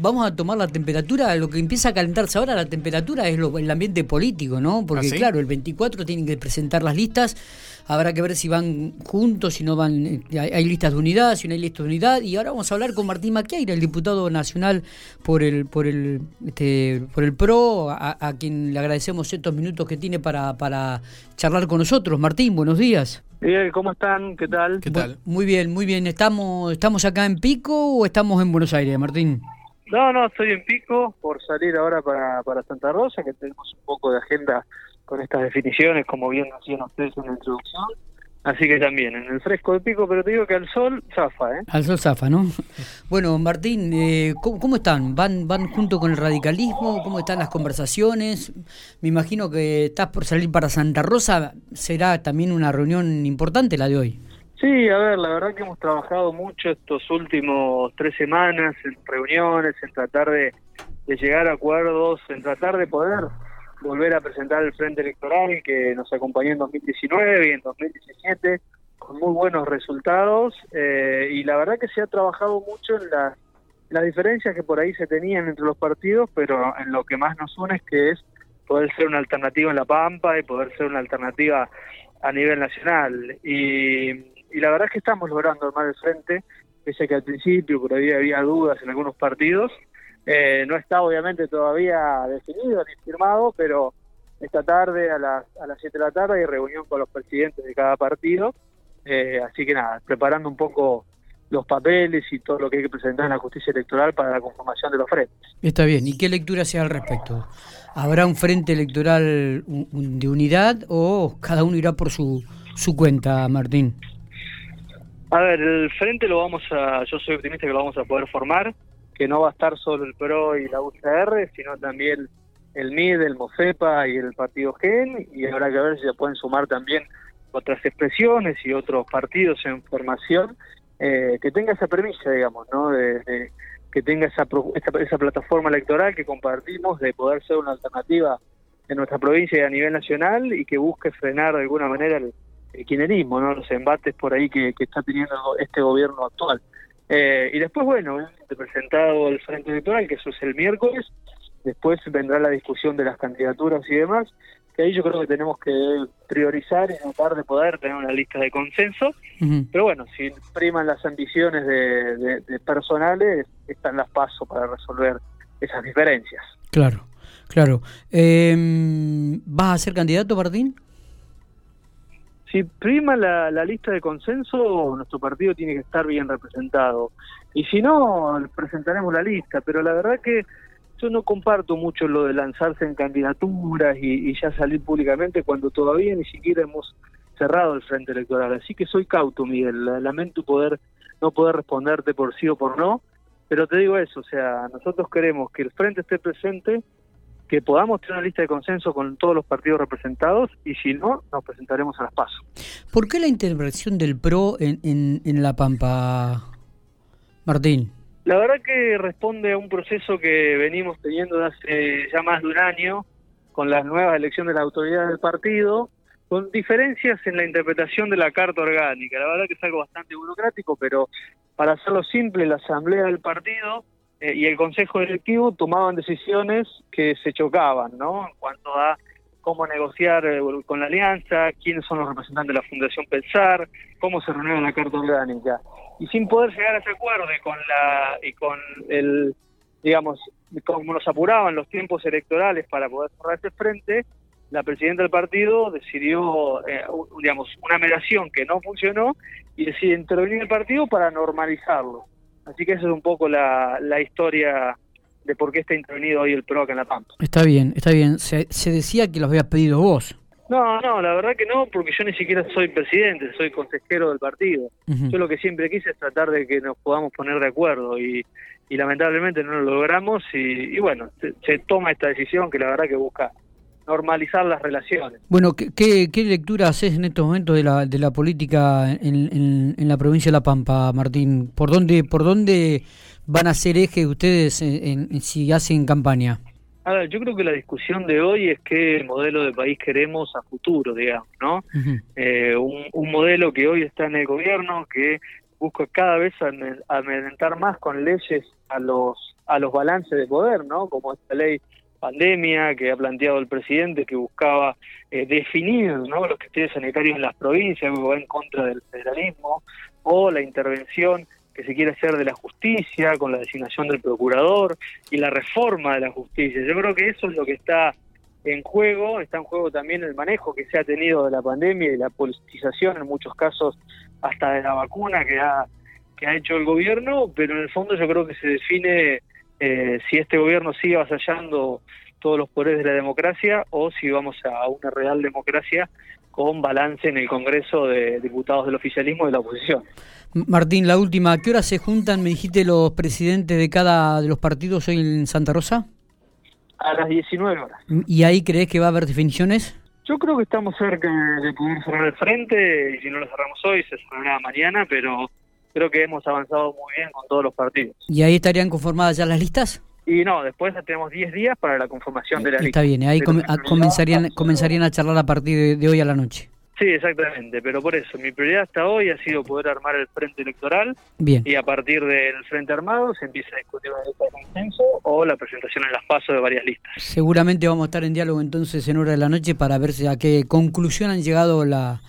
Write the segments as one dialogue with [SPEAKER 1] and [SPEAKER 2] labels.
[SPEAKER 1] vamos a tomar la temperatura, lo que empieza a calentarse ahora, la temperatura es lo, el ambiente político, ¿no? Porque
[SPEAKER 2] ¿Ah, sí?
[SPEAKER 1] claro, el 24 tienen que presentar las listas, habrá que ver si van juntos, si no van, eh, hay, hay listas de unidad, si no hay listas de unidad, y ahora vamos a hablar con Martín Maquiaira, el diputado nacional por el, por el, este, por el PRO, a, a quien le agradecemos estos minutos que tiene para, para charlar con nosotros. Martín, buenos días.
[SPEAKER 3] Miguel, ¿cómo están? ¿Qué tal?
[SPEAKER 2] ¿Qué tal?
[SPEAKER 1] Muy bien, muy bien. ¿Estamos, ¿Estamos acá en Pico o estamos en Buenos Aires, Martín?
[SPEAKER 3] No, no, estoy en Pico por salir ahora para, para Santa Rosa, que tenemos un poco de agenda con estas definiciones, como bien hacían ustedes en la introducción. Así que también, en el fresco de Pico, pero te digo que al sol zafa, ¿eh?
[SPEAKER 1] Al sol zafa, ¿no? Bueno, Martín, eh, ¿cómo, cómo están? ¿Van, ¿Van junto con el radicalismo? ¿Cómo están las conversaciones? Me imagino que estás por salir para Santa Rosa. Será también una reunión importante la de hoy.
[SPEAKER 3] Sí, a ver, la verdad que hemos trabajado mucho estos últimos tres semanas en reuniones, en tratar de, llegar a acuerdos, en tratar de poder volver a presentar el Frente Electoral que nos acompañó en 2019 y en 2017 con muy buenos resultados eh, y la verdad que se ha trabajado mucho en las, las diferencias que por ahí se tenían entre los partidos, pero en lo que más nos une es que es poder ser una alternativa en La Pampa y poder ser una alternativa a nivel nacional. Y, y la verdad es que estamos logrando armar el frente, pese a que al principio por ahí había dudas en algunos partidos. Eh, no está obviamente todavía definido ni firmado, pero esta tarde a las, a las 7 de la tarde hay reunión con los presidentes de cada partido. Eh, así que nada, preparando un poco los papeles y todo lo que hay que presentar en la justicia electoral para la conformación de los frentes.
[SPEAKER 1] Está bien. ¿Y qué lectura se da al respecto? ¿Habrá un frente electoral de unidad o cada uno irá por su, su cuenta, Martín?
[SPEAKER 3] A ver, el frente lo vamos a, yo soy optimista que lo vamos a poder formar, que no va a estar solo el PRO y la UCR, sino también el MID, el MOFEPA y el Partido GEN, y habrá que ver si se pueden sumar también otras expresiones y otros partidos en formación, eh, que tenga esa premisa, digamos, ¿no? De, de- que tenga esa, esa, esa plataforma electoral que compartimos de poder ser una alternativa en nuestra provincia y a nivel nacional y que busque frenar de alguna manera el kirchnerismo, ¿no? los embates por ahí que, que está teniendo este gobierno actual. Eh, y después, bueno, presentado el Frente Electoral, que eso es el miércoles, después vendrá la discusión de las candidaturas y demás, que ahí yo creo que tenemos que priorizar y tratar de poder tener una lista de consenso, pero bueno, si priman las ambiciones de, de- de personales, están las pasos para resolver esas diferencias.
[SPEAKER 1] Claro, claro. Eh, ¿Vas a ser candidato, Martín?
[SPEAKER 3] Si prima la, la lista de consenso, nuestro partido tiene que estar bien representado. Y si no, presentaremos la lista. Pero la verdad que yo no comparto mucho lo de lanzarse en candidaturas y, y ya salir públicamente cuando todavía ni siquiera hemos cerrado el frente electoral. Así que soy cauto, Miguel. La- Lamento poder no poder responderte por sí o por no. Pero te digo eso, o sea, nosotros queremos que el frente esté presente, que podamos tener una lista de consenso con todos los partidos representados y si no, nos presentaremos a las pasos.
[SPEAKER 1] ¿Por qué la intervención del PRO en, en, en La Pampa, Martín?
[SPEAKER 3] La verdad que responde a un proceso que venimos teniendo desde hace ya más de un año con las nuevas elecciones de la autoridad del partido, con diferencias en la interpretación de la carta orgánica. La verdad que es algo bastante burocrático, pero para hacerlo simple, la asamblea del partido eh, y el consejo directivo tomaban decisiones que se chocaban, ¿no? En cuanto a cómo negociar eh, con la alianza, quiénes son los representantes de la Fundación Pensar, cómo se renueva la carta orgánica. Y sin poder llegar a ese acuerdo y con la y con el digamos como nos apuraban los tiempos electorales para poder cerrar ese frente, la presidenta del partido decidió eh, digamos una mediación que no funcionó y decide intervenir el partido para normalizarlo. Así que esa es un poco la, la historia de por qué está intervenido hoy el PRO acá en La Pampa.
[SPEAKER 1] Está bien, está bien. Se, se decía que lo habías pedido vos.
[SPEAKER 3] No, no, la verdad que no, porque yo ni siquiera soy presidente, soy consejero del partido. Yo lo que siempre quise es tratar de que nos podamos poner de acuerdo y, y lamentablemente no lo logramos y, y bueno, se, se toma esta decisión que la verdad que busca normalizar las relaciones.
[SPEAKER 1] Bueno, ¿qué, qué, qué lectura haces en estos momentos de la, de la política en, en, en la provincia de La Pampa, Martín? ¿Por dónde, por dónde van a ser eje ustedes en- en- si hacen campaña?
[SPEAKER 3] A ver, yo creo que la discusión de hoy es qué modelo de país queremos a futuro, digamos, ¿no? Eh, un, un modelo que hoy está en el gobierno, que busca cada vez amedrentar más con leyes a los a los balances de poder, ¿no? Como esta ley pandemia que ha planteado el presidente que buscaba eh, definir ¿no? los criterios sanitarios en las provincias, en contra del federalismo, o la intervención que se quiere hacer de la justicia con la designación del procurador y la reforma de la justicia. Yo creo que eso es lo que está en juego, está en juego también el manejo que se ha tenido de la pandemia y la politización en muchos casos hasta de la vacuna que ha, que ha hecho el gobierno, pero en el fondo yo creo que se define eh, si este gobierno sigue avasallando todos los poderes de la democracia o si vamos a una real democracia con balance en el Congreso de diputados del oficialismo y de la oposición.
[SPEAKER 1] Martín, la última, ¿a qué hora se juntan, me dijiste, los presidentes de cada de los partidos hoy en Santa Rosa?
[SPEAKER 3] A las 19 horas.
[SPEAKER 1] ¿Y ahí crees que va a haber definiciones?
[SPEAKER 3] Yo creo que estamos cerca de poder cerrar el frente y si no lo cerramos hoy se cerrará mañana, pero creo que hemos avanzado muy bien con todos los partidos.
[SPEAKER 1] ¿Y ahí estarían conformadas ya las listas?
[SPEAKER 3] Y no, después tenemos 10 días para la conformación de las
[SPEAKER 1] listas. Está bien, ahí comenzarían, comenzarían a charlar a partir de, hoy a la noche.
[SPEAKER 3] Sí, exactamente, pero por eso, mi prioridad hasta hoy ha sido poder armar el frente electoral
[SPEAKER 1] Bien.
[SPEAKER 3] y a partir del frente armado se empieza a discutir la lista de consenso o la presentación en las pasos de varias listas.
[SPEAKER 1] Seguramente vamos a estar en diálogo entonces en hora de la noche para ver a qué conclusión han llegado la,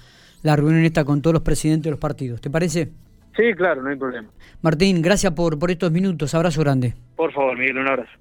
[SPEAKER 1] la reunión esta con todos los presidentes de los partidos. ¿Te parece?
[SPEAKER 3] Sí, claro, no hay problema.
[SPEAKER 1] Martín, gracias por, por estos minutos. Abrazo grande.
[SPEAKER 3] Por favor, Miguel, un abrazo.